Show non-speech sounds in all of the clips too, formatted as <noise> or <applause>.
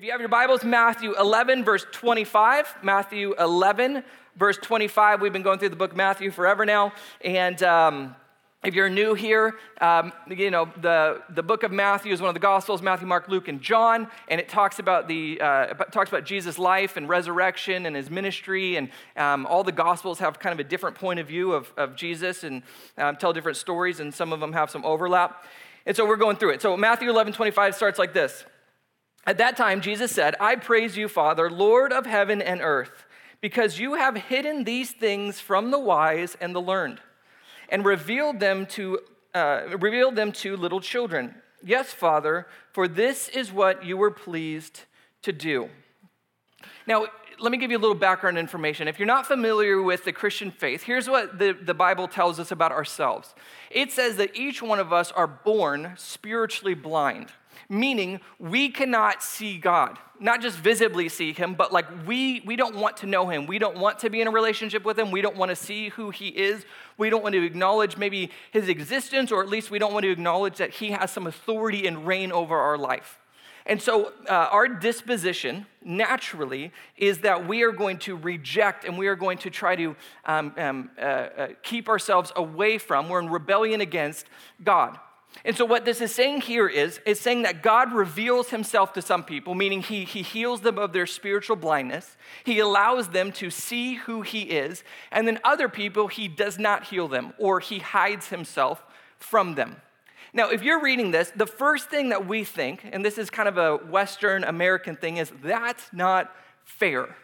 If you have your Bibles, Matthew 11, verse 25. Matthew 11, verse 25. We've been going through the book of Matthew forever now. And um, if you're new here, um, you know, the, the book of Matthew is one of the Gospels Matthew, Mark, Luke, and John. And it talks about, the, uh, talks about Jesus' life and resurrection and his ministry. And um, all the Gospels have kind of a different point of view of, of Jesus and um, tell different stories, and some of them have some overlap. And so we're going through it. So Matthew 11, 25 starts like this. At that time, Jesus said, I praise you, Father, Lord of heaven and earth, because you have hidden these things from the wise and the learned, and revealed them to, uh, revealed them to little children. Yes, Father, for this is what you were pleased to do. Now, let me give you a little background information. If you're not familiar with the Christian faith, here's what the, the Bible tells us about ourselves it says that each one of us are born spiritually blind meaning we cannot see God. Not just visibly see him, but like we we don't want to know him. We don't want to be in a relationship with him. We don't want to see who he is. We don't want to acknowledge maybe his existence or at least we don't want to acknowledge that he has some authority and reign over our life. And so, uh, our disposition naturally is that we are going to reject and we are going to try to um, um, uh, uh, keep ourselves away from, we're in rebellion against God. And so, what this is saying here is, is saying that God reveals himself to some people, meaning he, he heals them of their spiritual blindness. He allows them to see who he is. And then, other people, he does not heal them or he hides himself from them. Now, if you're reading this, the first thing that we think, and this is kind of a Western American thing, is that's not fair.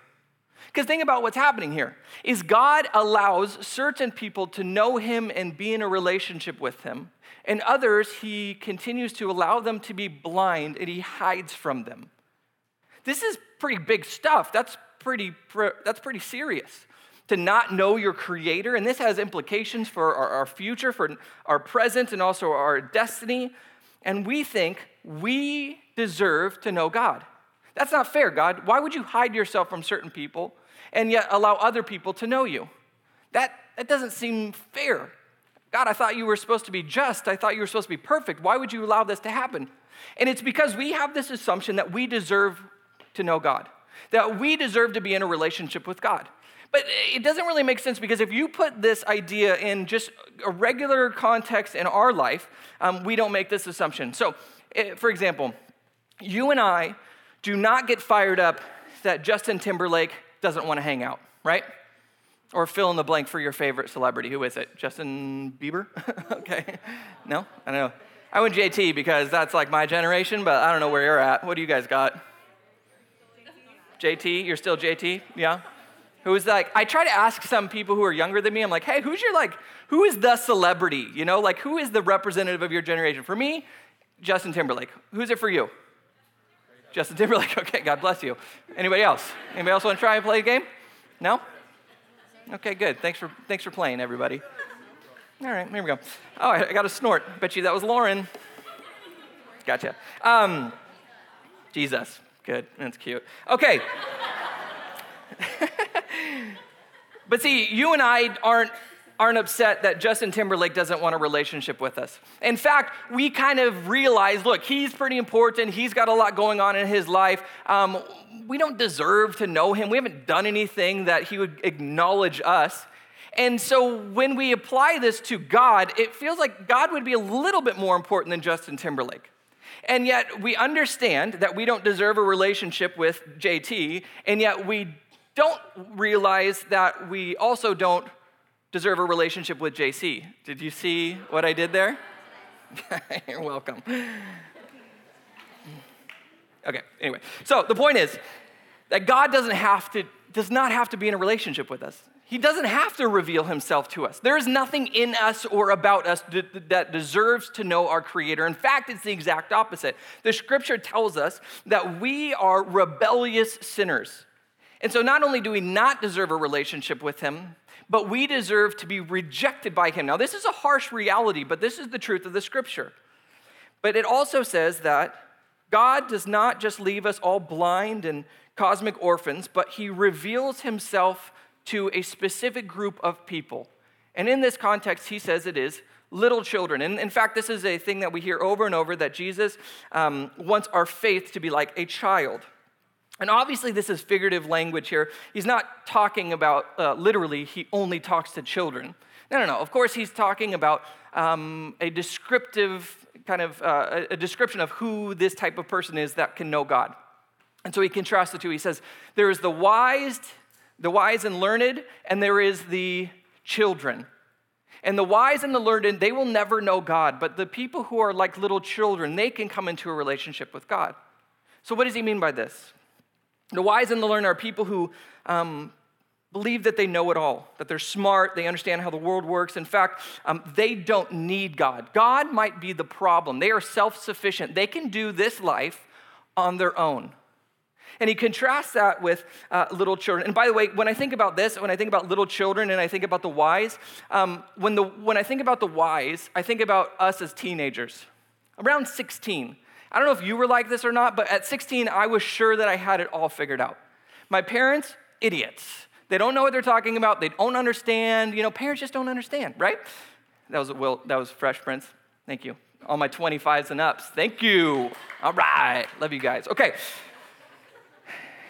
Because think about what's happening here is God allows certain people to know him and be in a relationship with him and others he continues to allow them to be blind and he hides from them. This is pretty big stuff. That's pretty, that's pretty serious. To not know your creator, and this has implications for our, our future, for our present, and also our destiny. And we think we deserve to know God. That's not fair, God. Why would you hide yourself from certain people and yet allow other people to know you? That, that doesn't seem fair. God, I thought you were supposed to be just. I thought you were supposed to be perfect. Why would you allow this to happen? And it's because we have this assumption that we deserve to know God, that we deserve to be in a relationship with God. But it doesn't really make sense because if you put this idea in just a regular context in our life, um, we don't make this assumption. So, eh, for example, you and I do not get fired up that Justin Timberlake doesn't want to hang out, right? Or fill in the blank for your favorite celebrity. Who is it? Justin Bieber? <laughs> okay. No? I don't know. I went JT because that's like my generation, but I don't know where you're at. What do you guys got? JT? You're still JT? Yeah? Who's like, I try to ask some people who are younger than me, I'm like, hey, who's your like, who is the celebrity? You know, like who is the representative of your generation? For me, Justin Timberlake. Who's it for you? Justin Timberlake. <laughs> Okay, God bless you. Anybody else? Anybody else want to try and play a game? No? Okay, good. Thanks for, thanks for playing, everybody. All right, here we go. Oh, I got a snort. Bet you that was Lauren. Gotcha. Um, Jesus. Good. That's cute. Okay. <laughs> but see, you and I aren't aren't upset that Justin Timberlake doesn't want a relationship with us. In fact, we kind of realize look, he's pretty important. He's got a lot going on in his life. Um, we don't deserve to know him. We haven't done anything that he would acknowledge us. And so when we apply this to God, it feels like God would be a little bit more important than Justin Timberlake. And yet we understand that we don't deserve a relationship with JT, and yet we don't realize that we also don't deserve a relationship with JC. Did you see what I did there? <laughs> You're welcome. Okay, anyway. So the point is that God doesn't have to does not have to be in a relationship with us. He doesn't have to reveal himself to us. There is nothing in us or about us that deserves to know our Creator. In fact, it's the exact opposite. The scripture tells us that we are rebellious sinners. And so, not only do we not deserve a relationship with Him, but we deserve to be rejected by him. Now, this is a harsh reality, but this is the truth of the scripture. But it also says that God does not just leave us all blind and cosmic orphans, but he reveals himself to a specific group of people. And in this context, he says it is little children. And in fact, this is a thing that we hear over and over that Jesus um, wants our faith to be like a child. And obviously, this is figurative language here. He's not talking about uh, literally, he only talks to children. No, no, no. Of course, he's talking about um, a descriptive kind of uh, a description of who this type of person is that can know God. And so he contrasts the two. He says, There is the wise, the wise and learned, and there is the children. And the wise and the learned, they will never know God, but the people who are like little children, they can come into a relationship with God. So, what does he mean by this? The wise and the learned are people who um, believe that they know it all, that they're smart, they understand how the world works. In fact, um, they don't need God. God might be the problem. They are self sufficient, they can do this life on their own. And he contrasts that with uh, little children. And by the way, when I think about this, when I think about little children and I think about the wise, um, when, the, when I think about the wise, I think about us as teenagers, around 16. I don't know if you were like this or not, but at 16, I was sure that I had it all figured out. My parents, idiots. They don't know what they're talking about. They don't understand. You know, parents just don't understand, right? That was Will. That was Fresh Prince. Thank you. All my 25s and ups. Thank you. All right. Love you guys. Okay.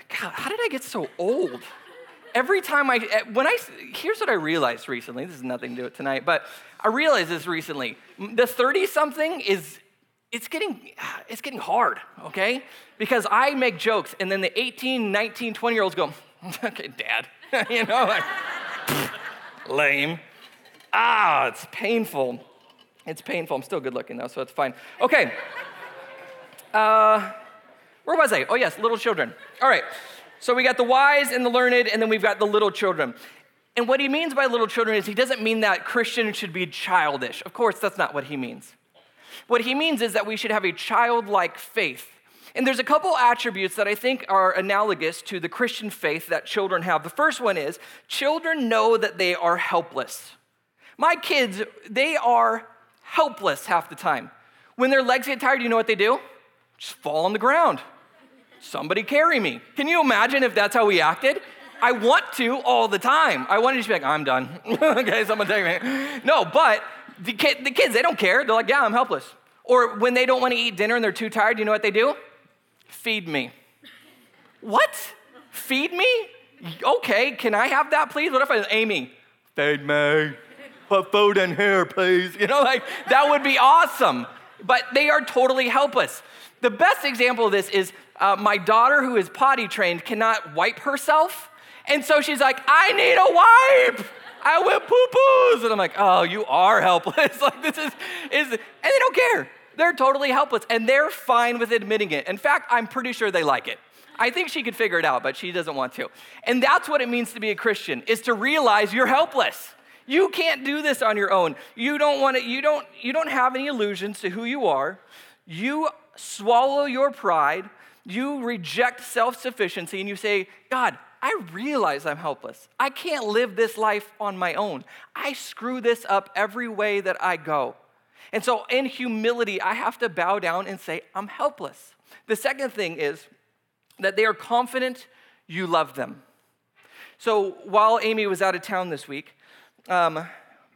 God, how did I get so old? Every time I, eh, when I, here's what I realized recently. This is nothing to do with tonight, but I realized this recently. The 30 something is, it's getting, <sighs> it's getting hard, okay? Because I make jokes and then the 18, 19, 20 year olds go, <laughs> okay, dad. <laughs> you know, like, <laughs> lame. Ah, it's painful. It's painful. I'm still good looking though, so it's fine. Okay. Uh, where was I? Oh, yes, little children. All right. So we got the wise and the learned, and then we've got the little children. And what he means by little children is he doesn't mean that Christians should be childish. Of course, that's not what he means. What he means is that we should have a childlike faith and there's a couple attributes that I think are analogous to the Christian faith that children have. The first one is children know that they are helpless. My kids, they are helpless half the time. When their legs get tired, you know what they do? Just fall on the ground. Somebody carry me. Can you imagine if that's how we acted? I want to all the time. I want to just be like, I'm done. <laughs> okay, someone take me. No, but the, the kids, they don't care. They're like, yeah, I'm helpless. Or when they don't want to eat dinner and they're too tired, you know what they do? Feed me. What? Feed me? Okay, can I have that, please? What if I, Amy, feed me. Put food in here, please. You know, like that would be awesome. But they are totally helpless. The best example of this is uh, my daughter, who is potty trained, cannot wipe herself. And so she's like, I need a wipe. I went poo poos. And I'm like, oh, you are helpless. <laughs> like, this is, is, and they don't care. They're totally helpless and they're fine with admitting it. In fact, I'm pretty sure they like it. I think she could figure it out, but she doesn't want to. And that's what it means to be a Christian is to realize you're helpless. You can't do this on your own. You don't want to you don't you don't have any illusions to who you are. You swallow your pride. You reject self-sufficiency and you say, "God, I realize I'm helpless. I can't live this life on my own. I screw this up every way that I go. And so, in humility, I have to bow down and say, I'm helpless. The second thing is that they are confident you love them. So, while Amy was out of town this week, um,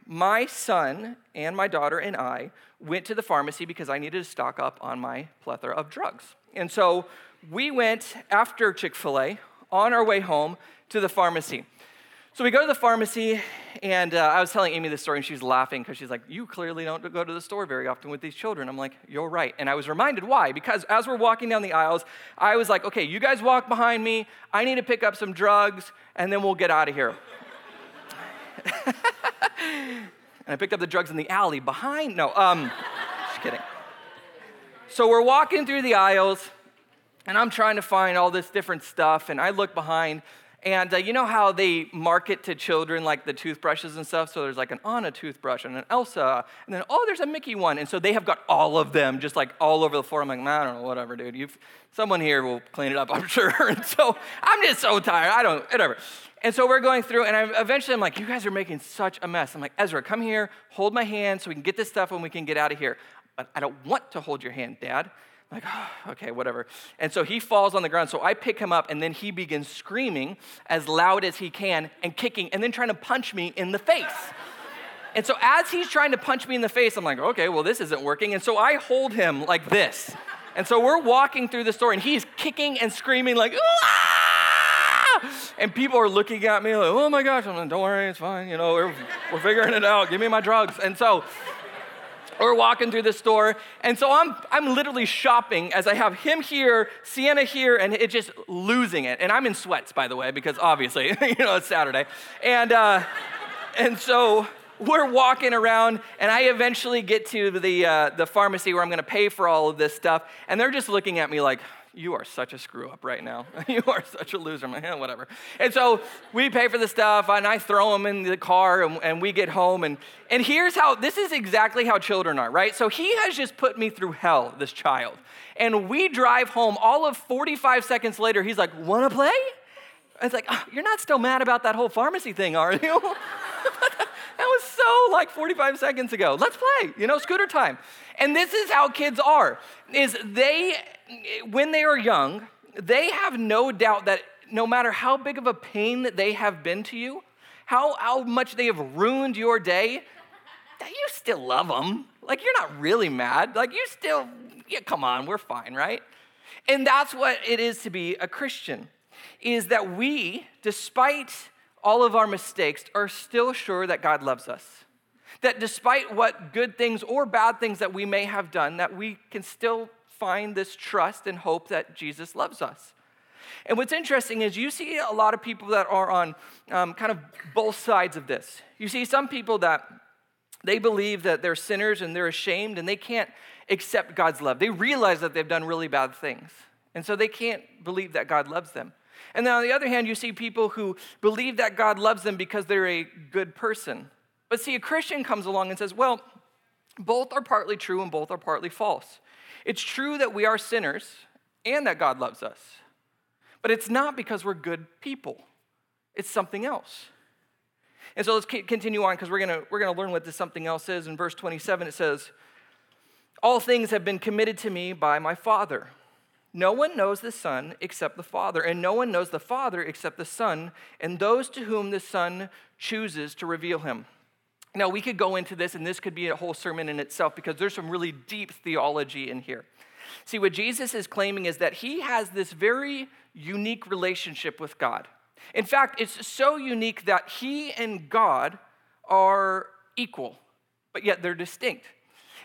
my son and my daughter and I went to the pharmacy because I needed to stock up on my plethora of drugs. And so we went after Chick fil A on our way home to the pharmacy. So we go to the pharmacy, and uh, I was telling Amy this story, and she's laughing because she's like, You clearly don't go to the store very often with these children. I'm like, You're right. And I was reminded why. Because as we're walking down the aisles, I was like, Okay, you guys walk behind me. I need to pick up some drugs, and then we'll get out of here. <laughs> and I picked up the drugs in the alley behind. No, um, just kidding. So we're walking through the aisles, and I'm trying to find all this different stuff, and I look behind and uh, you know how they market to children like the toothbrushes and stuff? So there's like an Anna toothbrush and an Elsa, and then, oh, there's a Mickey one. And so they have got all of them just like all over the floor. I'm like, I don't know, whatever, dude. You've, someone here will clean it up, I'm <laughs> sure. and so I'm just so tired. I don't, whatever. And so we're going through, and I, eventually I'm like, you guys are making such a mess. I'm like, Ezra, come here, hold my hand so we can get this stuff and we can get out of here. But I don't want to hold your hand, Dad like, oh, <sighs> okay, whatever. And so he falls on the ground. So I pick him up, and then he begins screaming as loud as he can and kicking, and then trying to punch me in the face. <laughs> and so as he's trying to punch me in the face, I'm like, okay, well, this isn't working. And so I hold him like this. And so we're walking through the store, and he's kicking and screaming, like, ah! And people are looking at me like, oh my gosh. I'm like, don't worry, it's fine. You know, we're, we're figuring it out. Give me my drugs. And so we're walking through the store. And so I'm, I'm literally shopping as I have him here, Sienna here, and it just losing it. And I'm in sweats, by the way, because obviously, <laughs> you know, it's Saturday. And, uh, and so we're walking around, and I eventually get to the, uh, the pharmacy where I'm gonna pay for all of this stuff. And they're just looking at me like, you are such a screw up right now. <laughs> you are such a loser. I'm like, yeah, whatever. And so we pay for the stuff, and I throw them in the car, and, and we get home. And, and here's how this is exactly how children are, right? So he has just put me through hell, this child. And we drive home. All of 45 seconds later, he's like, wanna play? It's like, oh, you're not still mad about that whole pharmacy thing, are you? <laughs> that was so like 45 seconds ago. Let's play, you know, scooter time. And this is how kids are, is they when they are young, they have no doubt that no matter how big of a pain that they have been to you, how, how much they have ruined your day, that you still love them. Like you're not really mad. Like you still, yeah, come on, we're fine, right? And that's what it is to be a Christian, is that we, despite all of our mistakes, are still sure that God loves us. That despite what good things or bad things that we may have done, that we can still find this trust and hope that Jesus loves us. And what's interesting is you see a lot of people that are on um, kind of both sides of this. You see some people that they believe that they're sinners and they're ashamed and they can't accept God's love. They realize that they've done really bad things. And so they can't believe that God loves them. And then on the other hand, you see people who believe that God loves them because they're a good person. But see, a Christian comes along and says, well, both are partly true and both are partly false. It's true that we are sinners and that God loves us, but it's not because we're good people, it's something else. And so let's continue on because we're going we're gonna learn what this something else is. In verse 27, it says, All things have been committed to me by my Father. No one knows the Son except the Father, and no one knows the Father except the Son, and those to whom the Son chooses to reveal him. Now, we could go into this, and this could be a whole sermon in itself because there's some really deep theology in here. See, what Jesus is claiming is that he has this very unique relationship with God. In fact, it's so unique that he and God are equal, but yet they're distinct.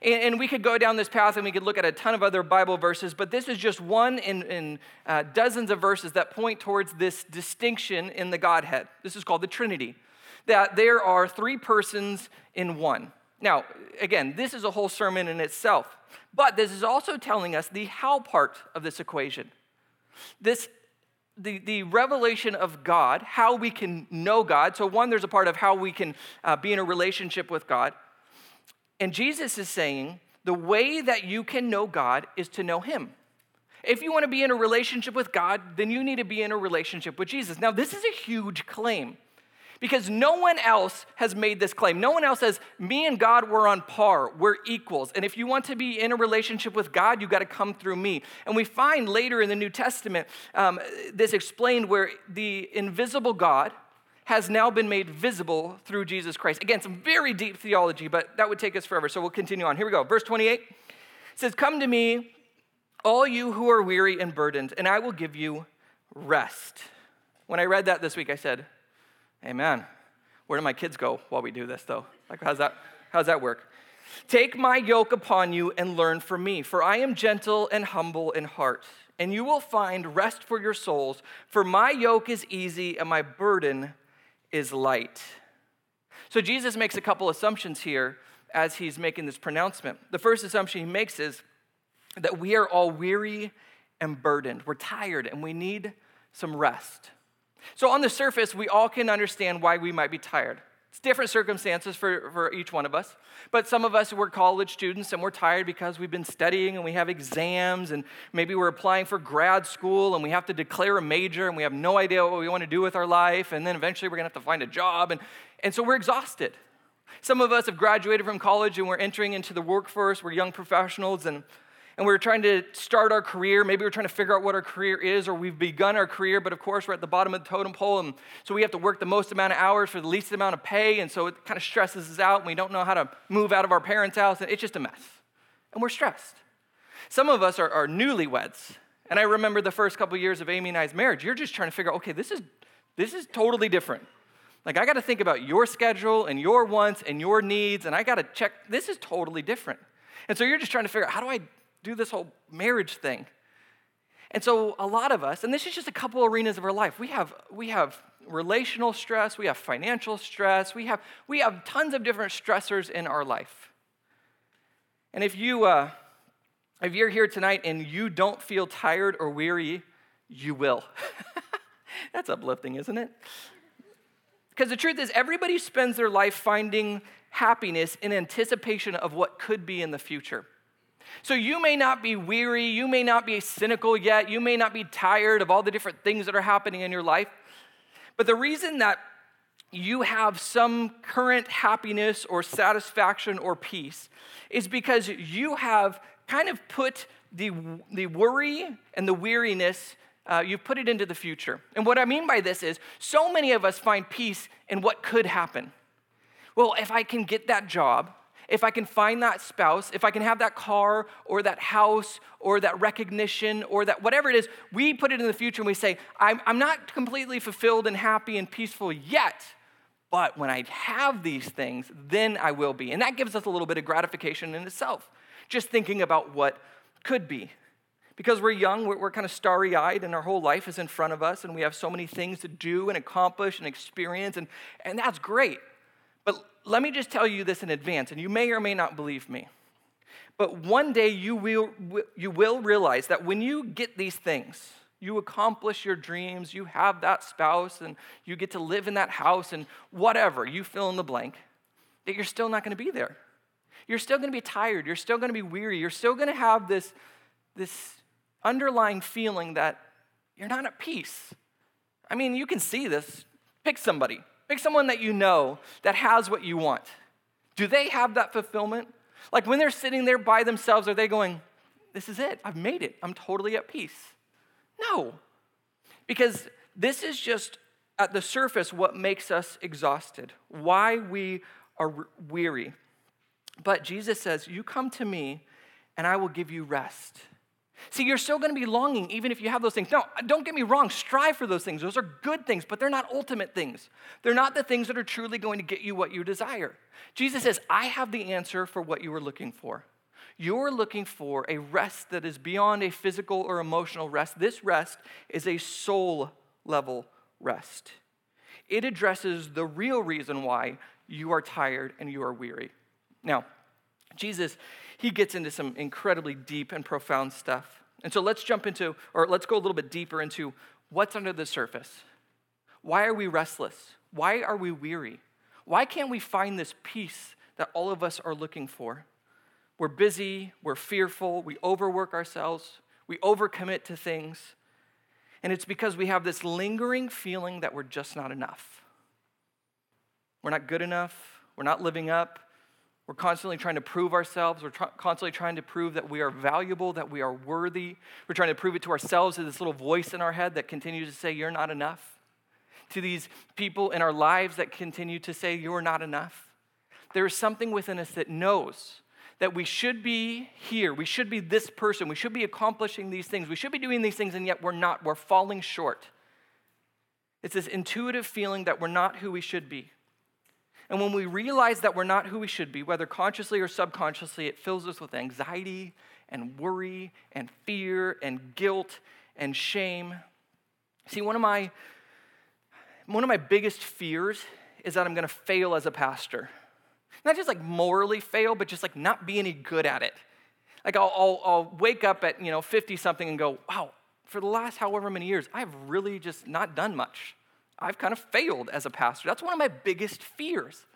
And, we could go down this path and we could look at a ton of other Bible verses, but this is just one in, in uh, dozens of verses that point towards this distinction in the Godhead. This is called the Trinity that there are three persons in one. Now, again, this is a whole sermon in itself, but this is also telling us the how part of this equation. This the, the revelation of God, how we can know God. So, one, there's a part of how we can uh, be in a relationship with God. And Jesus is saying the way that you can know God is to know Him. If you want to be in a relationship with God, then you need to be in a relationship with Jesus. Now, this is a huge claim. Because no one else has made this claim. No one else says, Me and God, we're on par, we're equals. And if you want to be in a relationship with God, you got to come through me. And we find later in the New Testament um, this explained where the invisible God has now been made visible through Jesus Christ. Again, some very deep theology, but that would take us forever. So we'll continue on. Here we go. Verse 28 says, Come to me, all you who are weary and burdened, and I will give you rest. When I read that this week, I said, Amen. Where do my kids go while we do this, though? Like, how's that, how's that work? Take my yoke upon you and learn from me, for I am gentle and humble in heart, and you will find rest for your souls. For my yoke is easy and my burden is light. So, Jesus makes a couple assumptions here as he's making this pronouncement. The first assumption he makes is that we are all weary and burdened. We're tired and we need some rest. So, on the surface, we all can understand why we might be tired. It's different circumstances for, for each one of us. But some of us, we're college students and we're tired because we've been studying and we have exams, and maybe we're applying for grad school and we have to declare a major and we have no idea what we want to do with our life. And then eventually we're going to have to find a job. And, and so we're exhausted. Some of us have graduated from college and we're entering into the workforce. We're young professionals and and we're trying to start our career. Maybe we're trying to figure out what our career is, or we've begun our career, but of course we're at the bottom of the totem pole, and so we have to work the most amount of hours for the least amount of pay, and so it kind of stresses us out, and we don't know how to move out of our parents' house, and it's just a mess. And we're stressed. Some of us are, are newlyweds. And I remember the first couple years of Amy and I's marriage, you're just trying to figure out, okay, this is, this is totally different. Like, I got to think about your schedule and your wants and your needs, and I got to check, this is totally different. And so you're just trying to figure out, how do I do this whole marriage thing? And so a lot of us, and this is just a couple arenas of our life, we have, we have relational stress, we have financial stress, we have, we have tons of different stressors in our life. And if you, uh, if you're here tonight and you don't feel tired or weary, you will. <laughs> That's uplifting, isn't it? Because the truth is, everybody spends their life finding happiness in anticipation of what could be in the future. So you may not be weary, you may not be cynical yet, you may not be tired of all the different things that are happening in your life. But the reason that you have some current happiness or satisfaction or peace is because you have kind of put the, the worry and the weariness, uh, you've put it into the future. And what I mean by this is so many of us find peace in what could happen. Well, if I can get that job, if I can find that spouse, if I can have that car or that house or that recognition or that whatever it is, we put it in the future and we say, I'm, I'm not completely fulfilled and happy and peaceful yet, but when I have these things, then I will be. And that gives us a little bit of gratification in itself, just thinking about what could be. Because we're young, we're, we're kind of starry eyed, and our whole life is in front of us, and we have so many things to do and accomplish and experience, and, and that's great. Let me just tell you this in advance, and you may or may not believe me. But one day you will, you will realize that when you get these things, you accomplish your dreams, you have that spouse, and you get to live in that house, and whatever, you fill in the blank, that you're still not to be there. You're still to be tired. You're still to be weary. You're still to have this, this underlying feeling that you're not at peace. I mean, you can see this. Pick somebody. Pick someone that you know that has what you want. Do they have that fulfillment? Like when they're sitting there by themselves, are they going, This is it, I've made it, I'm totally at peace? No. Because this is just at the surface what makes us exhausted, why we are weary. But Jesus says, You come to me and I will give you rest. See, you're still going to be longing even if you have those things. No, don't get me wrong, strive for those things. Those are good things, but they're not ultimate things. They're not the things that are truly going to get you what you desire. Jesus says, I have the answer for what you are looking for. You're looking for a rest that is beyond a physical or emotional rest. This rest is a soul level rest. It addresses the real reason why you are tired and you are weary. Now, Jesus he gets into some incredibly deep and profound stuff. And so let's jump into, or let's go a little bit deeper into what's under the surface. Why are we restless? Why are we weary? Why can't we find this peace that all of us are looking for? We're busy, we're fearful, we overwork ourselves, we overcommit to things. And it's because we have this lingering feeling that we're just not enough. We're not good enough, we're not living up, we're constantly trying to prove ourselves. We're tr- constantly trying to prove that we are valuable, that we are worthy. We're trying to prove it to ourselves to this little voice in our head that continues to say, You're not enough. To these people in our lives that continue to say, You're not enough. There is something within us that knows that we should be here. We should be this person. We should be accomplishing these things. We should be doing these things, and yet we're not. We're falling short. It's this intuitive feeling that we're not who we should be. And when we realize that we're not who we should be, whether consciously or subconsciously, it fills us with anxiety and worry and fear and guilt and shame. See, one of my one of my biggest fears is that I'm going to fail as a pastor. Not just like morally fail, but just like not be any good at it. Like I'll, I'll, I'll wake up at you know 50 something and go, wow, for the last however many years, I've really just not done much. I've kind of failed as a pastor. That's one of my biggest fears.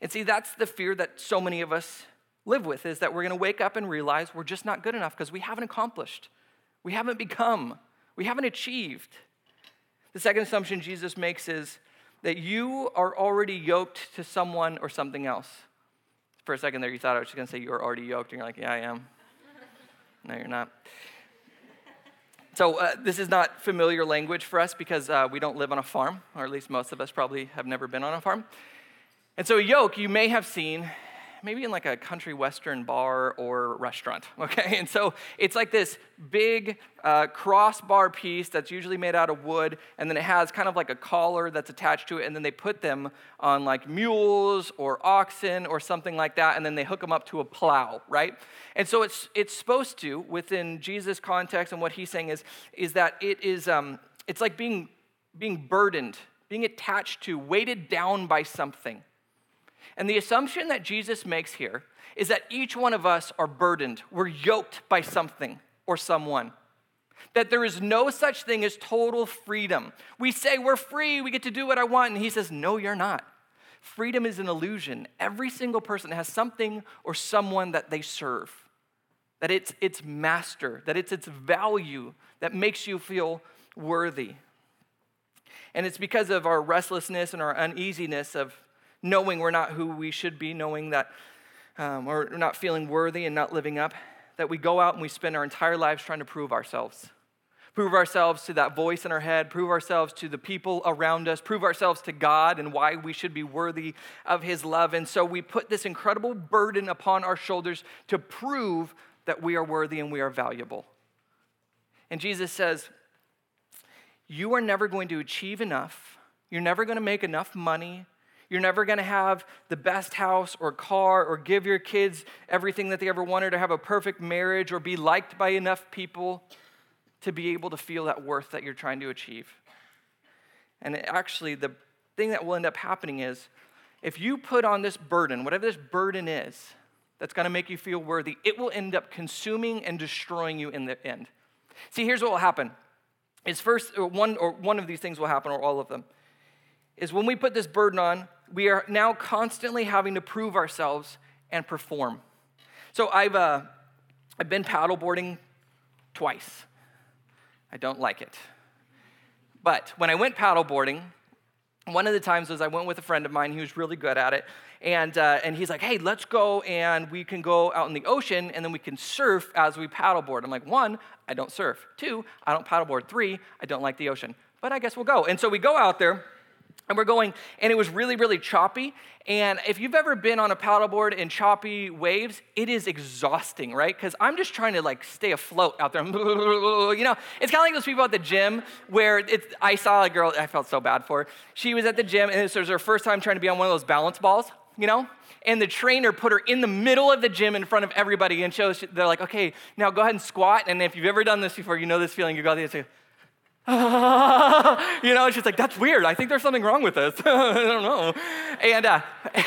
And see, that's the fear that so many of us live with is that we're going to wake up and realize we're just not good enough because we haven't accomplished. We haven't become. We haven't achieved. The second assumption Jesus makes is that you are already yoked to someone or something else. For a second there, you thought I was just going to say you are already yoked, and you're like, yeah, I am. No, you're not. So, uh, this is not familiar language for us because uh, we don't live on a farm, or at least most of us probably have never been on a farm. And so, a yoke you may have seen maybe in like a country western bar or restaurant, <laughs> okay? And so it's like this big uh, crossbar piece that's usually made out of wood, and then it has kind of like a collar that's attached to it, and then they put them on like mules or oxen or something like that, and then they hook them up to a plow, right? And so it's it's supposed to, within Jesus' context and what he's saying is, is that it is um, it's like being being burdened, being attached to, weighted down by something. And the assumption that Jesus makes here is that each one of us are burdened. We're yoked by something or someone. That there is no such thing as total freedom. We say we're free, we get to do what I want, and he says, No, you're not. Freedom is an illusion. Every single person has something or someone that they serve, that it's its master, that it's its value that makes you feel worthy. And it's because of our restlessness and our uneasiness of knowing we're not who we should be, knowing that um, we're not feeling worthy and not living up, that we go out and we spend our entire lives trying to prove ourselves. Prove ourselves to that voice in our head, prove ourselves to the people around us, prove ourselves to God and why we should be worthy of His love. And so we put this incredible burden upon our shoulders to prove that we are worthy and we are valuable. And Jesus says, You are never going to achieve enough, you're never going to make enough money, you're never going to have the best house or car or give your kids everything that they ever wanted or have a perfect marriage or be liked by enough people to be able to feel that worth that you're trying to achieve. And actually, the thing that will end up happening is if you put on this burden, whatever this burden is, that's going to make you feel worthy, it will end up consuming and destroying you in the end. See, here's what will happen. Is first uh, one or one of these things will happen or all of them. Is when we put this burden on, we are now constantly having to prove ourselves and perform. So I've, uh, I've been paddleboarding twice. I don't like it. But when I went paddleboarding, one of the times was I went with a friend of mine who was really good at it. And, uh, and he's like, hey, let's go and we can go out in the ocean and then we can surf as we paddleboard. I'm like, one, I don't surf. Two, I don't paddleboard. Three, I don't like the ocean. But I guess we'll go. And so we go out there and we're going, and it was really, really choppy. And if you've ever been on a paddleboard in choppy waves, it is exhausting, right? Because I'm just trying to like stay afloat out there. <laughs> you know, it's kind of like those people at the gym where it's, I saw a girl, I felt so bad for her. She was at the gym, and this was her first time trying to be on one of those balance balls, you know? And the trainer put her in the middle of the gym in front of everybody and shows, they're like, okay, now go ahead and squat. And if you've ever done this before, you know this feeling. You go there and say, <laughs> you know, she's like, that's weird. I think there's something wrong with this. <laughs> I don't know. And, uh, <laughs>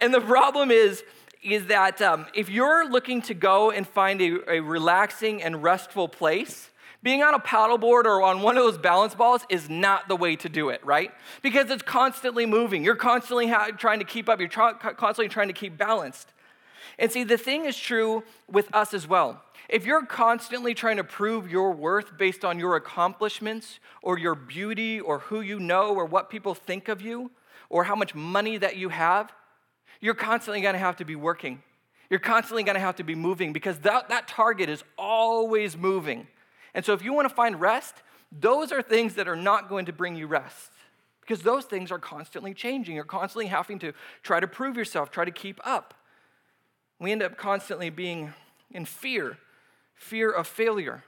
and the problem is, is that um, if you're looking to go and find a, a relaxing and restful place, being on a paddleboard or on one of those balance balls is not the way to do it, right? Because it's constantly moving. You're constantly ha- trying to keep up, you're tra- constantly trying to keep balanced. And see, the thing is true with us as well. If you're constantly trying to prove your worth based on your accomplishments or your beauty or who you know or what people think of you or how much money that you have, you're constantly going to have to be working. You're constantly going to have to be moving because that, that target is always moving. And so if you want to find rest, those are things that are not going to bring you rest because those things are constantly changing. You're constantly having to try to prove yourself, try to keep up. We end up constantly being in fear fear of failure.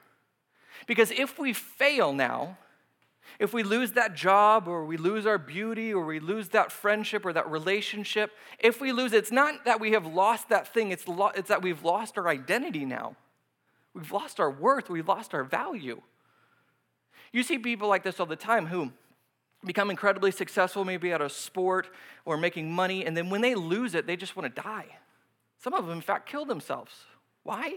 Because if we fail now, if we lose that job or we lose our beauty or we lose that friendship or that relationship, if we lose, it's not that we have lost that thing, it's, lo- it's that we've lost our identity now. We've lost our worth, we've lost our value. You see people like this all the time who become incredibly successful, maybe at a sport or making money, and then when they lose it, they just want to die. Some of them, in fact, kill themselves. Why?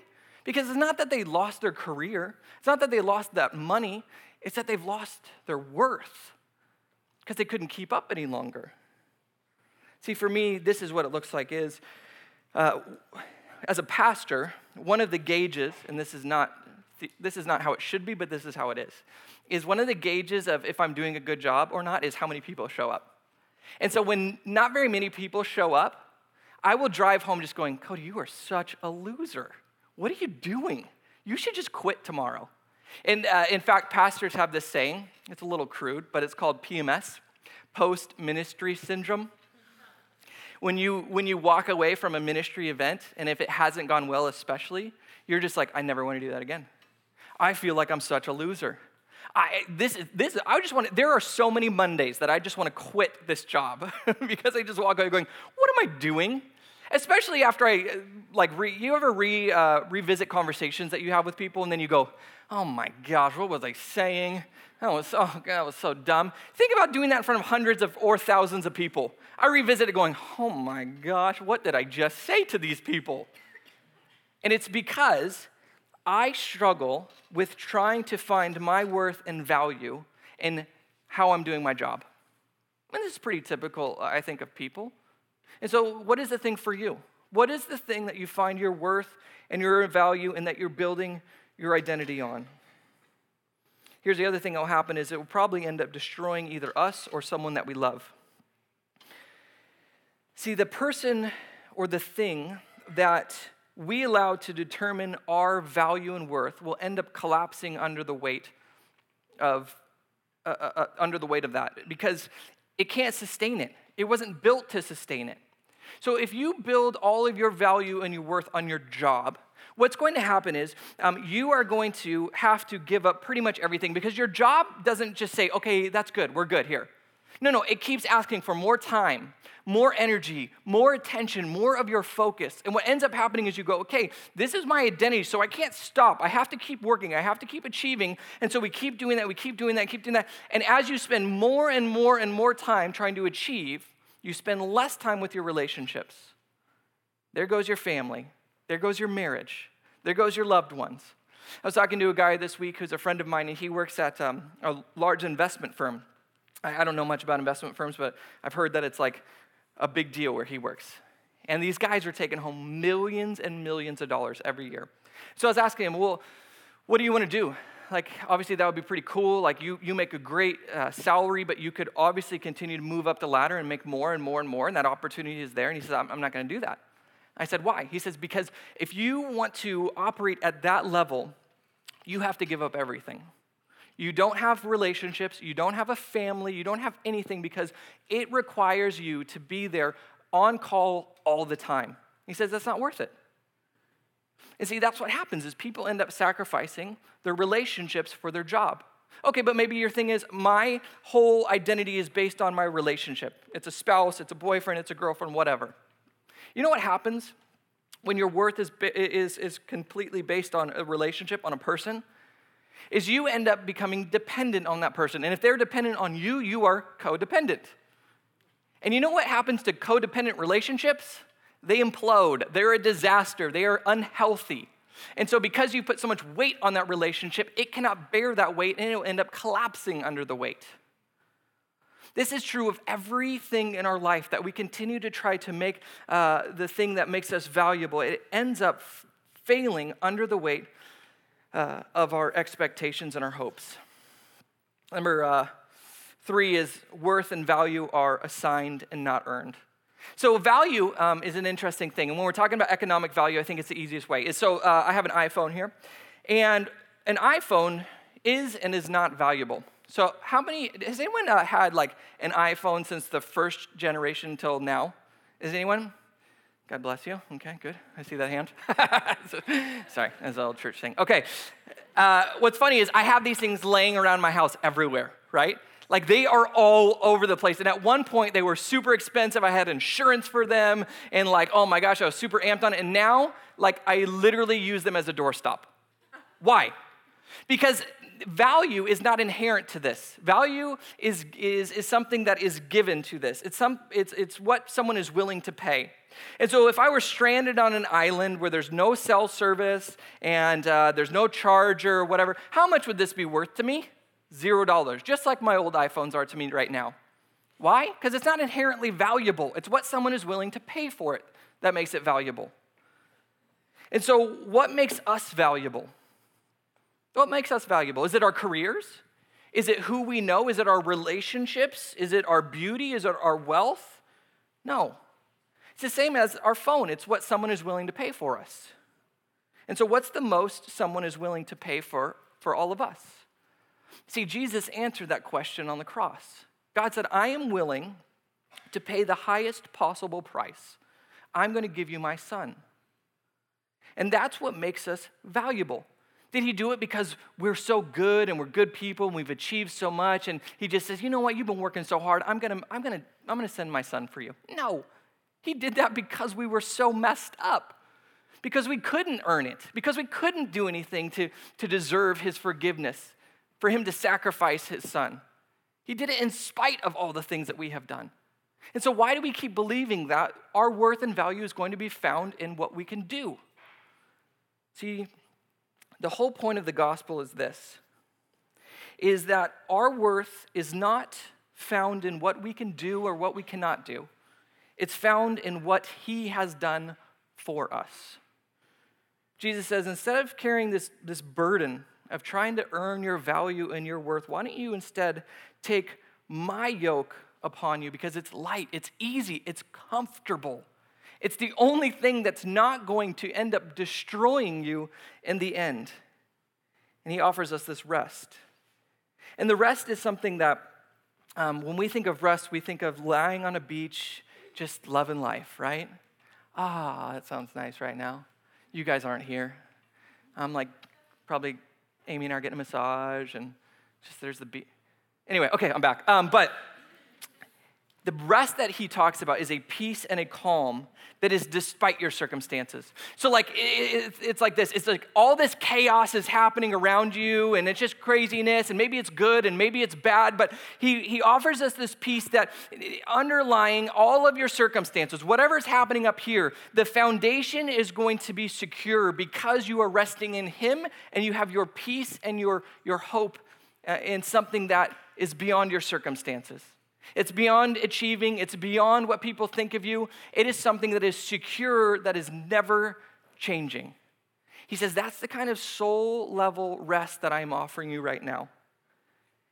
Because it's not that they lost their career, it's not that they lost that money, it's that they've lost their worth because they couldn't keep up any longer. See, for me, this is what it looks like is uh, as a pastor, one of the gauges, and this is not this is not how it should be, but this is how it is, is one of the gauges of if I'm doing a good job or not is how many people show up. And so when not very many people show up, I will drive home just going, Cody, you are such a loser. What are you doing? You should just quit tomorrow. And uh, in fact, pastors have this saying. It's a little crude, but it's called PMS, post ministry syndrome, when you when you walk away from a ministry event and if it hasn't gone well especially you're just like i never want to do that again i feel like i'm such a loser I, this, this, I just want to, there are so many Mondays that I just want to quit this job <laughs> because I just walk away going, what am I doing? Especially after I, like, re, you ever re, uh, revisit conversations that you have with people and then you go, oh my gosh, what was I saying? That was, oh, God, that was so dumb. Think about doing that in front of hundreds of or thousands of people. I revisit it going, oh my gosh, what did I just say to these people? And it's because I struggle with trying to find my worth and value in how I'm doing my job. And this is pretty typical, I think, of people. And so, what is the thing for you? What is the thing that you find your worth and your value and that you're building your identity on? Here's the other thing that will happen is it will probably end up destroying either us or someone that we love. See, the person or the thing that we allow to determine our value and worth will end up collapsing under the weight of uh, uh, uh, under the weight of that because it can't sustain it. It wasn't built to sustain it. So if you build all of your value and your worth on your job, what's going to happen is um, you are going to have to give up pretty much everything because your job doesn't just say, okay, that's good, we're good here. No, no, it keeps asking for more time, more energy, more attention, more of your focus. And what ends up happening is you go, okay, this is my identity, so I can't stop. I have to keep working, I have to keep achieving. And so we keep doing that, we keep doing that, keep doing that. And as you spend more and more and more time trying to achieve, you spend less time with your relationships. There goes your family, there goes your marriage, there goes your loved ones. I was talking to a guy this week who's a friend of mine, and he works at um, a large investment firm. I, I don't know much about investment firms, but I've heard that it's like a big deal where he works. And these guys are taking home millions and millions of dollars every year. So I was asking him, well, what do you want to do? Like, obviously, that would be pretty cool. Like, you, you make a great uh, salary, but you could obviously continue to move up the ladder and make more and more and more, and that opportunity is there. And he says, I'm, I'm not going to do that. I said, why? He says, because if you want to operate at that level, you have to give up everything. You don't have relationships, you don't have a family, you don't have anything because it requires you to be there on call all the time. He says that's not worth it. And see, that's what happens is people end up sacrificing their relationships for their job. Okay, but maybe your thing is my whole identity is based on my relationship. It's a spouse, it's a boyfriend, it's a girlfriend, whatever. You know what happens when your worth is, is, is completely based on a relationship, on a person? Is you end up becoming dependent on that person. And if they're dependent on you, you are codependent. And you know what happens to codependent relationships? They implode. They're a disaster. They are unhealthy. And so, because you put so much weight on that relationship, it cannot bear that weight and it'll end up collapsing under the weight. This is true of everything in our life that we continue to try to make uh, the thing that makes us valuable. It ends up failing under the weight uh, of our expectations and our hopes. Number uh, three is worth and value are assigned and not earned. So, value um, is an interesting thing. And when we're talking about economic value, I think it's the easiest way. So, uh, I have an iPhone here, and an iPhone is and is not valuable. So, how many, has anyone uh, had like an iPhone since the first generation till now? Is anyone? God bless you. Okay, good. I see that hand. <laughs> Sorry, that's an old church thing. Okay. Uh, what's funny is I have these things laying around my house everywhere, right? Like they are all over the place. And at one point, they were super expensive. I had insurance for them. And like, oh my gosh, I was super amped on it. And now, like, I literally use them as a doorstop. Why? Because value is not inherent to this. Value is, is, is something that is given to this, it's, some, it's, it's what someone is willing to pay. And so, if I were stranded on an island where there's no cell service and uh, there's no charger or whatever, how much would this be worth to me? Zero dollars, just like my old iPhones are to me right now. Why? Because it's not inherently valuable. It's what someone is willing to pay for it that makes it valuable. And so, what makes us valuable? What makes us valuable? Is it our careers? Is it who we know? Is it our relationships? Is it our beauty? Is it our wealth? No. It's the same as our phone, it's what someone is willing to pay for us. And so, what's the most someone is willing to pay for for all of us? See, Jesus answered that question on the cross. God said, I am willing to pay the highest possible price. I'm going to give you my son. And that's what makes us valuable. Did he do it because we're so good and we're good people and we've achieved so much? And he just says, you know what, you've been working so hard, I'm gonna, I'm gonna, I'm gonna send my son for you. No. He did that because we were so messed up. Because we couldn't earn it, because we couldn't do anything to, to deserve his forgiveness, for him to sacrifice his son. He did it in spite of all the things that we have done. And so, why do we keep believing that our worth and value is going to be found in what we can do? See, the whole point of the gospel is this is that our worth is not found in what we can do or what we cannot do. It's found in what he has done for us. Jesus says, instead of carrying this, this burden of trying to earn your value and your worth, why don't you instead take my yoke upon you because it's light, it's easy, it's comfortable. It's the only thing that's not going to end up destroying you in the end. And he offers us this rest. And the rest is something that, um, when we think of rest, we think of lying on a beach, just loving life, right? Ah, that sounds nice right now. You guys aren't here. I'm like, probably Amy and I are getting a massage, and just there's the beach. Anyway, okay, I'm back. Um, but the rest that he talks about is a peace and a calm that is despite your circumstances. So, like, it's like this it's like all this chaos is happening around you, and it's just craziness, and maybe it's good and maybe it's bad, but he, he offers us this peace that underlying all of your circumstances, whatever's happening up here, the foundation is going to be secure because you are resting in him and you have your peace and your, your hope uh, in something that is beyond your circumstances. It's beyond achieving, it's beyond what people think of you. It is something that is secure, that is never changing. He says, That's the kind of soul level rest that I'm offering you right now.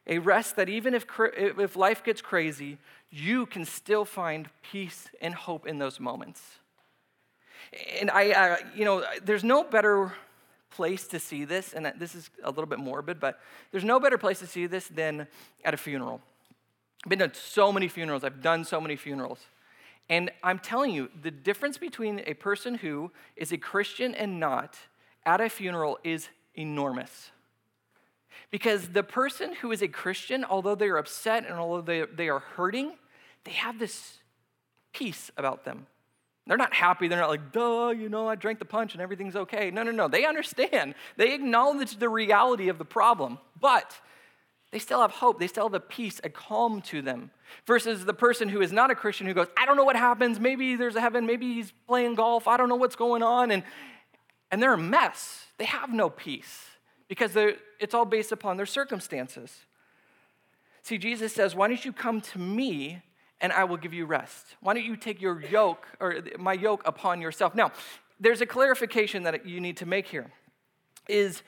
A rest that even if, if life gets crazy, you can still find peace and hope in those moments. And I, uh, you know, there's no better place to see this, and this is a little bit morbid, but there's no better place to see this than at a funeral. I've been to so many funerals, I've done so many funerals. And I'm telling you, the difference between a person who is a Christian and not at a funeral is enormous. Because the person who is a Christian, although they are upset and although they, they are hurting, they have this peace about them. They're not happy. They're not like, duh, you know, I drank the punch and everything's okay. No, no, no. They understand. They acknowledge the reality of the problem. But they still have hope. They still have a peace, a calm to them. Versus the person who is not a Christian who goes, I don't know what happens. Maybe there's a heaven. Maybe he's playing golf. I don't know what's going on. And, and they're a mess. They have no peace because it's all based upon their circumstances. See, Jesus says, Why don't you come to me and I will give you rest? Why don't you take your yoke or my yoke upon yourself? Now, there's a clarification that you need to make here is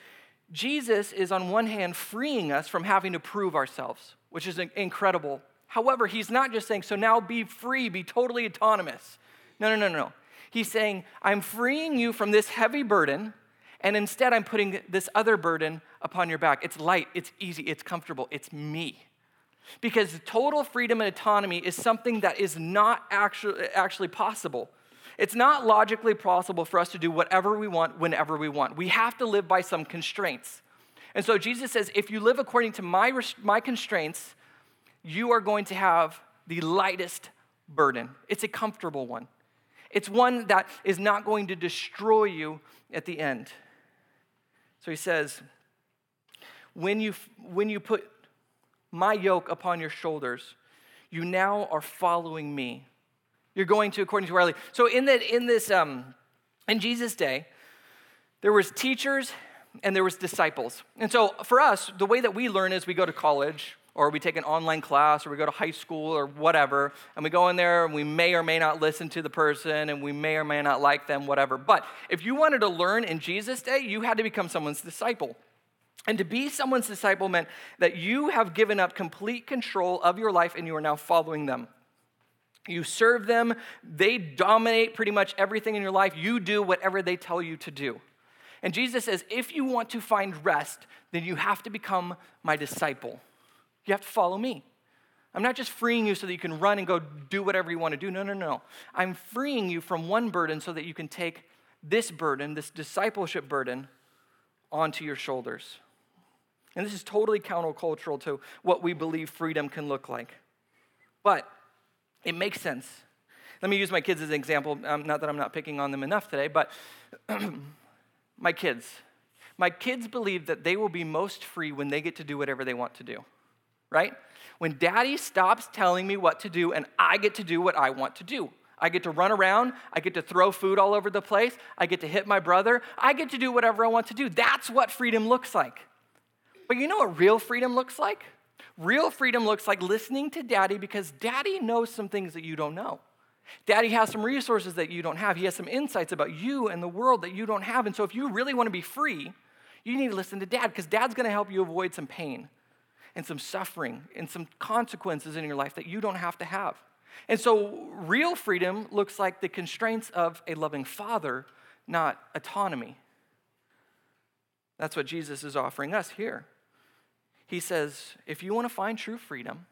Jesus is, on one hand, freeing us from having to prove ourselves, which is incredible. However, he's not just saying, so now be free, be totally autonomous. No, no, no, no. He's saying, I'm freeing you from this heavy burden, and instead I'm putting this other burden upon your back. It's light, it's easy, it's comfortable, it's me. Because total freedom and autonomy is something that is not actually, actually possible. It's not logically possible for us to do whatever we want whenever we want. We have to live by some constraints. And so Jesus says, if you live according to my, my constraints, you are going to have the lightest burden. It's a comfortable one, it's one that is not going to destroy you at the end. So he says, when you, when you put my yoke upon your shoulders, you now are following me. You're going to according to Riley. So in that in this um, in Jesus' day, there was teachers and there was disciples. And so for us, the way that we learn is we go to college or we take an online class or we go to high school or whatever and we go in there and we may or may not listen to the person and we may or may not like them whatever but if you wanted to learn in jesus day you had to become someone's disciple and to be someone's disciple meant that you have given up complete control of your life and you are now following them you serve them, they dominate pretty much everything in your life. You do whatever they tell you to do. And Jesus says, if you want to find rest, then you have to become my disciple. You have to follow me. I'm not just freeing you so that you can run and go do whatever you want to do. No, no, no. I'm freeing you from one burden so that you can take this burden, this discipleship burden, onto your shoulders. And this is totally countercultural to what we believe freedom can look like. But it makes sense. Let me use my kids as an example. Um, not that I'm not picking on them enough today, but <clears throat> my kids. My kids believe that they will be most free when they get to do whatever they want to do, right? When daddy stops telling me what to do and I get to do what I want to do. I get to run around. I get to throw food all over the place. I get to hit my brother. I get to do whatever I want to do. That's what freedom looks like. But you know what real freedom looks like? Real freedom looks like listening to daddy because daddy knows some things that you don't know. Daddy has some resources that you don't have. He has some insights about you and the world that you don't have. And so, if you really want to be free, you need to listen to dad because dad's going to help you avoid some pain and some suffering and some consequences in your life that you don't have to have. And so, real freedom looks like the constraints of a loving father, not autonomy. That's what Jesus is offering us here. He says, if you want to find true freedom,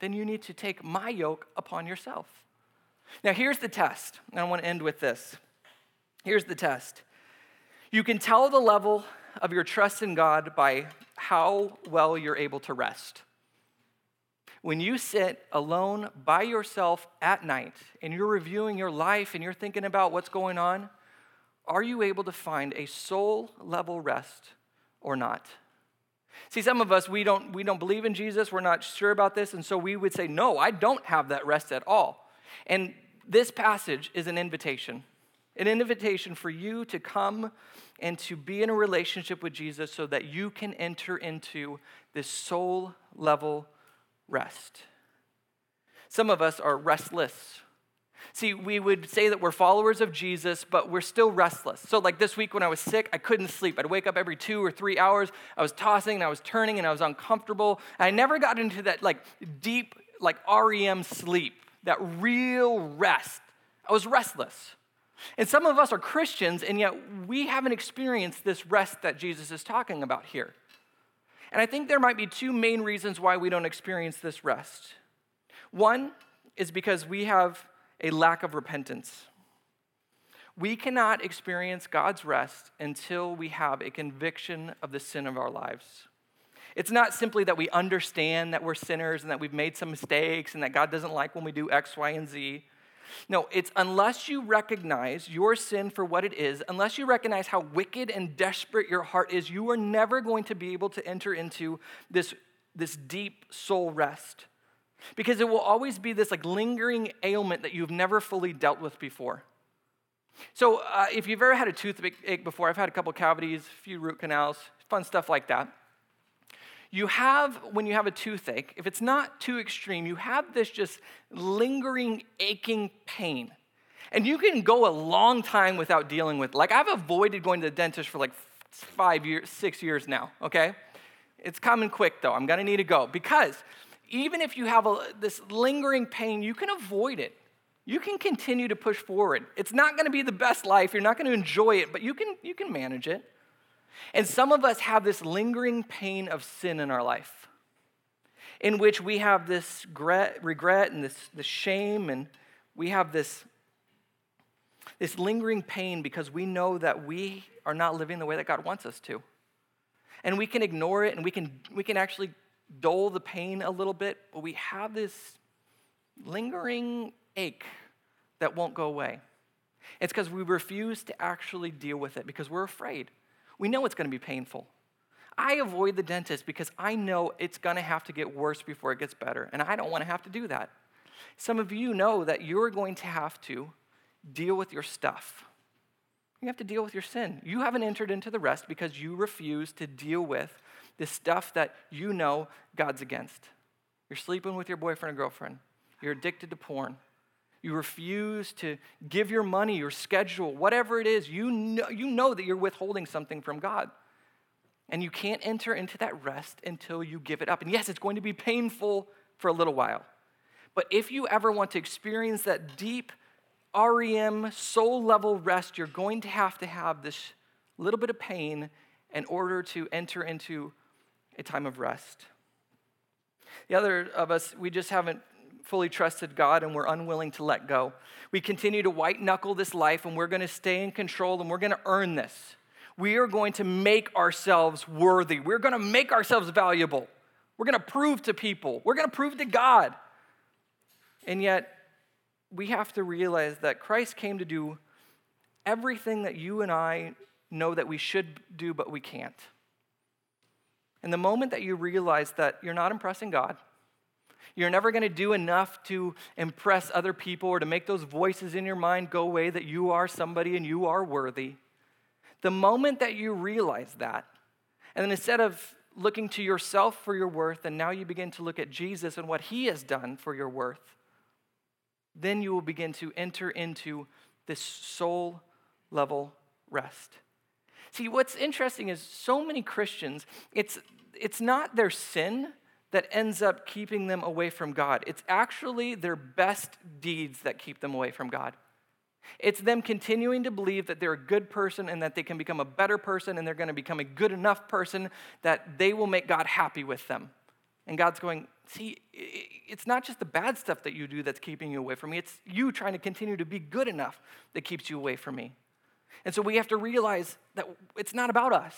then you need to take my yoke upon yourself. Now, here's the test, and I want to end with this. Here's the test. You can tell the level of your trust in God by how well you're able to rest. When you sit alone by yourself at night and you're reviewing your life and you're thinking about what's going on, are you able to find a soul level rest or not? See, some of us, we don't, we don't believe in Jesus, we're not sure about this, and so we would say, No, I don't have that rest at all. And this passage is an invitation an invitation for you to come and to be in a relationship with Jesus so that you can enter into this soul level rest. Some of us are restless. See, we would say that we're followers of Jesus, but we're still restless. So, like this week when I was sick, I couldn't sleep. I'd wake up every two or three hours. I was tossing and I was turning and I was uncomfortable. I never got into that like deep, like REM sleep that real rest. I was restless. And some of us are Christians, and yet we haven't experienced this rest that Jesus is talking about here. And I think there might be two main reasons why we don't experience this rest. One is because we have a lack of repentance. We cannot experience God's rest until we have a conviction of the sin of our lives. It's not simply that we understand that we're sinners and that we've made some mistakes and that God doesn't like when we do X, Y, and Z. No, it's unless you recognize your sin for what it is, unless you recognize how wicked and desperate your heart is, you are never going to be able to enter into this, this deep soul rest. Because it will always be this like lingering ailment that you've never fully dealt with before. So, uh, if you've ever had a toothache before, I've had a couple cavities, a few root canals, fun stuff like that you have, when you have a toothache, if it's not too extreme, you have this just lingering, aching pain. And you can go a long time without dealing with Like, I've avoided going to the dentist for like five years, six years now, okay? It's coming quick though. I'm gonna need to go because even if you have a, this lingering pain, you can avoid it. You can continue to push forward. It's not gonna be the best life, you're not gonna enjoy it, but you can, you can manage it. And some of us have this lingering pain of sin in our life, in which we have this regret and this, this shame, and we have this, this lingering pain because we know that we are not living the way that God wants us to. And we can ignore it and we can, we can actually dull the pain a little bit, but we have this lingering ache that won't go away. It's because we refuse to actually deal with it because we're afraid. We know it's going to be painful. I avoid the dentist because I know it's going to have to get worse before it gets better, and I don't want to have to do that. Some of you know that you're going to have to deal with your stuff. You have to deal with your sin. You haven't entered into the rest because you refuse to deal with the stuff that you know God's against. You're sleeping with your boyfriend or girlfriend. You're addicted to porn. You refuse to give your money, your schedule, whatever it is, you know, you know that you're withholding something from God. And you can't enter into that rest until you give it up. And yes, it's going to be painful for a little while. But if you ever want to experience that deep REM, soul level rest, you're going to have to have this little bit of pain in order to enter into a time of rest. The other of us, we just haven't fully trusted God and we're unwilling to let go. We continue to white knuckle this life and we're going to stay in control and we're going to earn this. We are going to make ourselves worthy. We're going to make ourselves valuable. We're going to prove to people. We're going to prove to God. And yet, we have to realize that Christ came to do everything that you and I know that we should do, but we can't. And the moment that you realize that you're not impressing God, you're never going to do enough to impress other people or to make those voices in your mind go away that you are somebody and you are worthy. The moment that you realize that, and then instead of looking to yourself for your worth, and now you begin to look at Jesus and what he has done for your worth, then you will begin to enter into this soul level rest. See, what's interesting is so many Christians, it's, it's not their sin that ends up keeping them away from God. It's actually their best deeds that keep them away from God. It's them continuing to believe that they're a good person and that they can become a better person and they're going to become a good enough person that they will make God happy with them. And God's going, see, it's not just the bad stuff that you do that's keeping you away from me, it's you trying to continue to be good enough that keeps you away from me. And so we have to realize that it's not about us.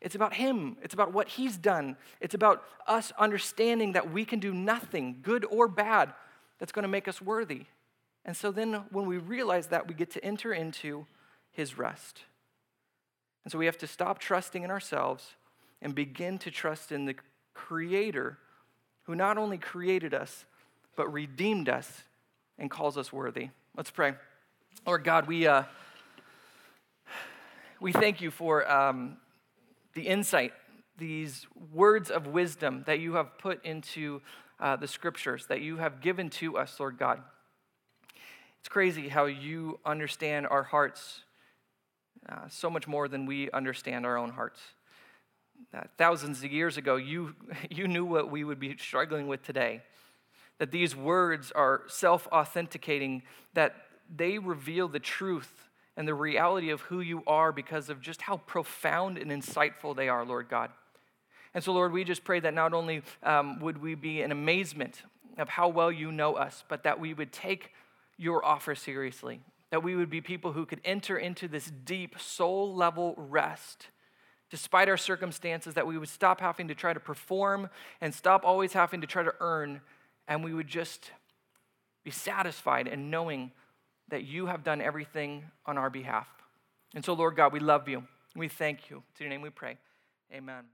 It's about Him. It's about what He's done. It's about us understanding that we can do nothing, good or bad, that's going to make us worthy. And so then when we realize that, we get to enter into His rest. And so we have to stop trusting in ourselves and begin to trust in the Creator who not only created us, but redeemed us and calls us worthy. Let's pray. Lord God, we, uh, we thank you for um, the insight, these words of wisdom that you have put into uh, the scriptures, that you have given to us, Lord God. It's crazy how you understand our hearts uh, so much more than we understand our own hearts. Uh, thousands of years ago, you, <laughs> you knew what we would be struggling with today. That these words are self authenticating, that they reveal the truth and the reality of who you are because of just how profound and insightful they are, Lord God. And so, Lord, we just pray that not only um, would we be in amazement of how well you know us, but that we would take your offer seriously, that we would be people who could enter into this deep soul level rest despite our circumstances, that we would stop having to try to perform and stop always having to try to earn, and we would just be satisfied in knowing that you have done everything on our behalf. And so, Lord God, we love you. We thank you. To your name we pray. Amen.